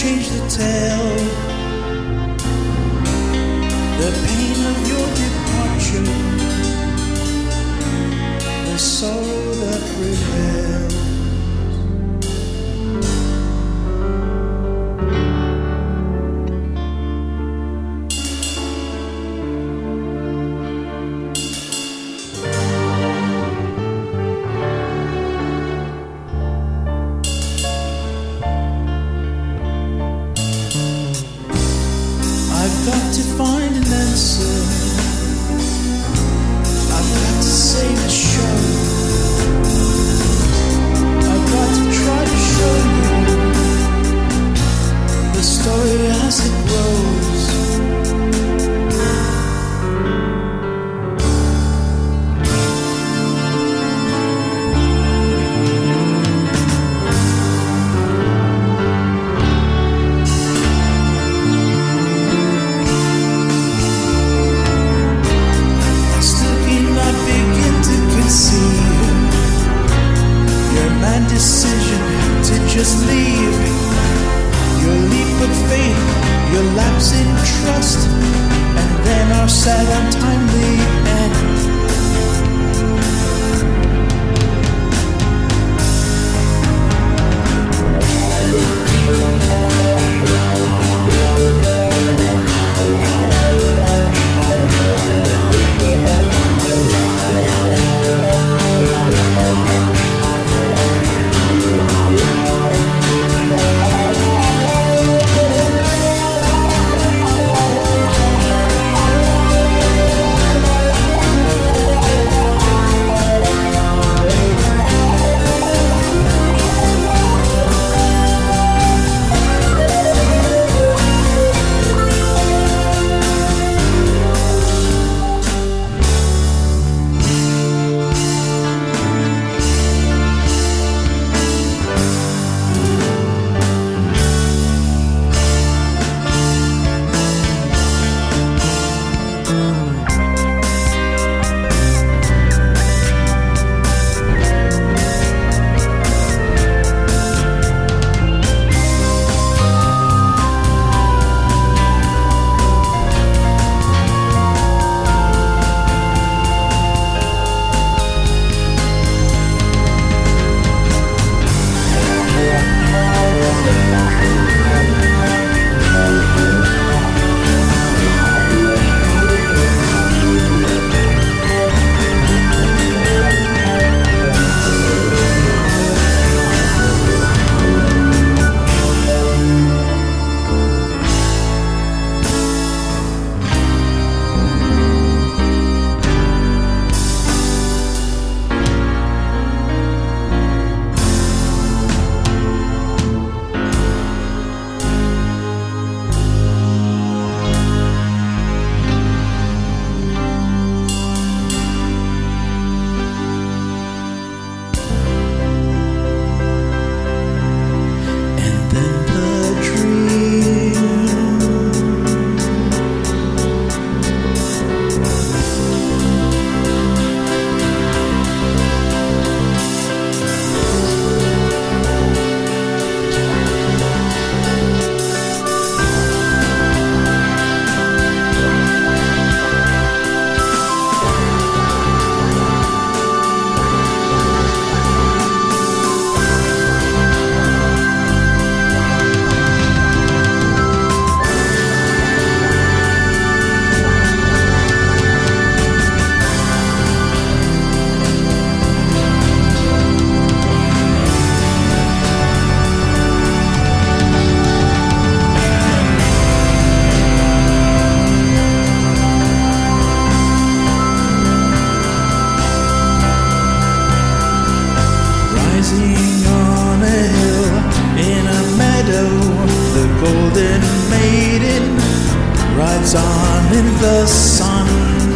change the tale. your lapse in trust, and then our sad untimely. on a hill in a meadow. The golden maiden rides on in the sun.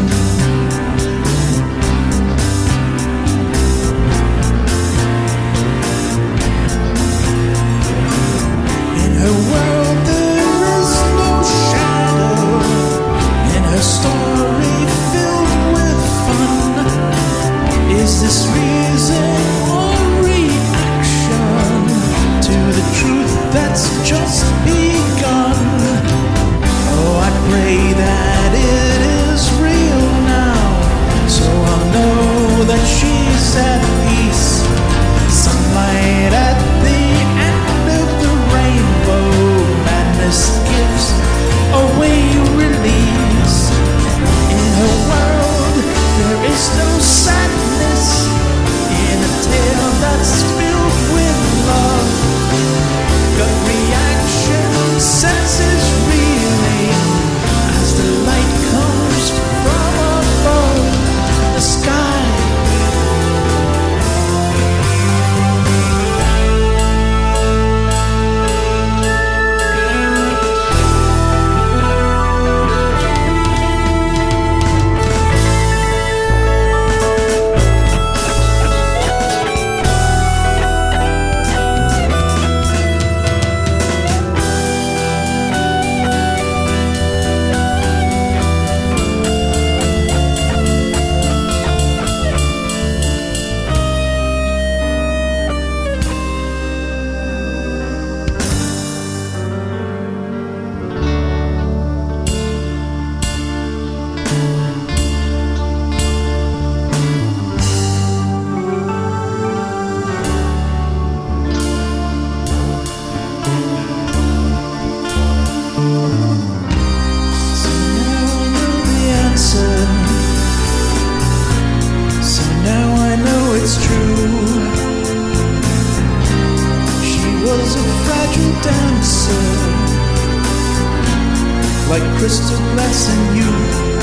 like crystal glass and you.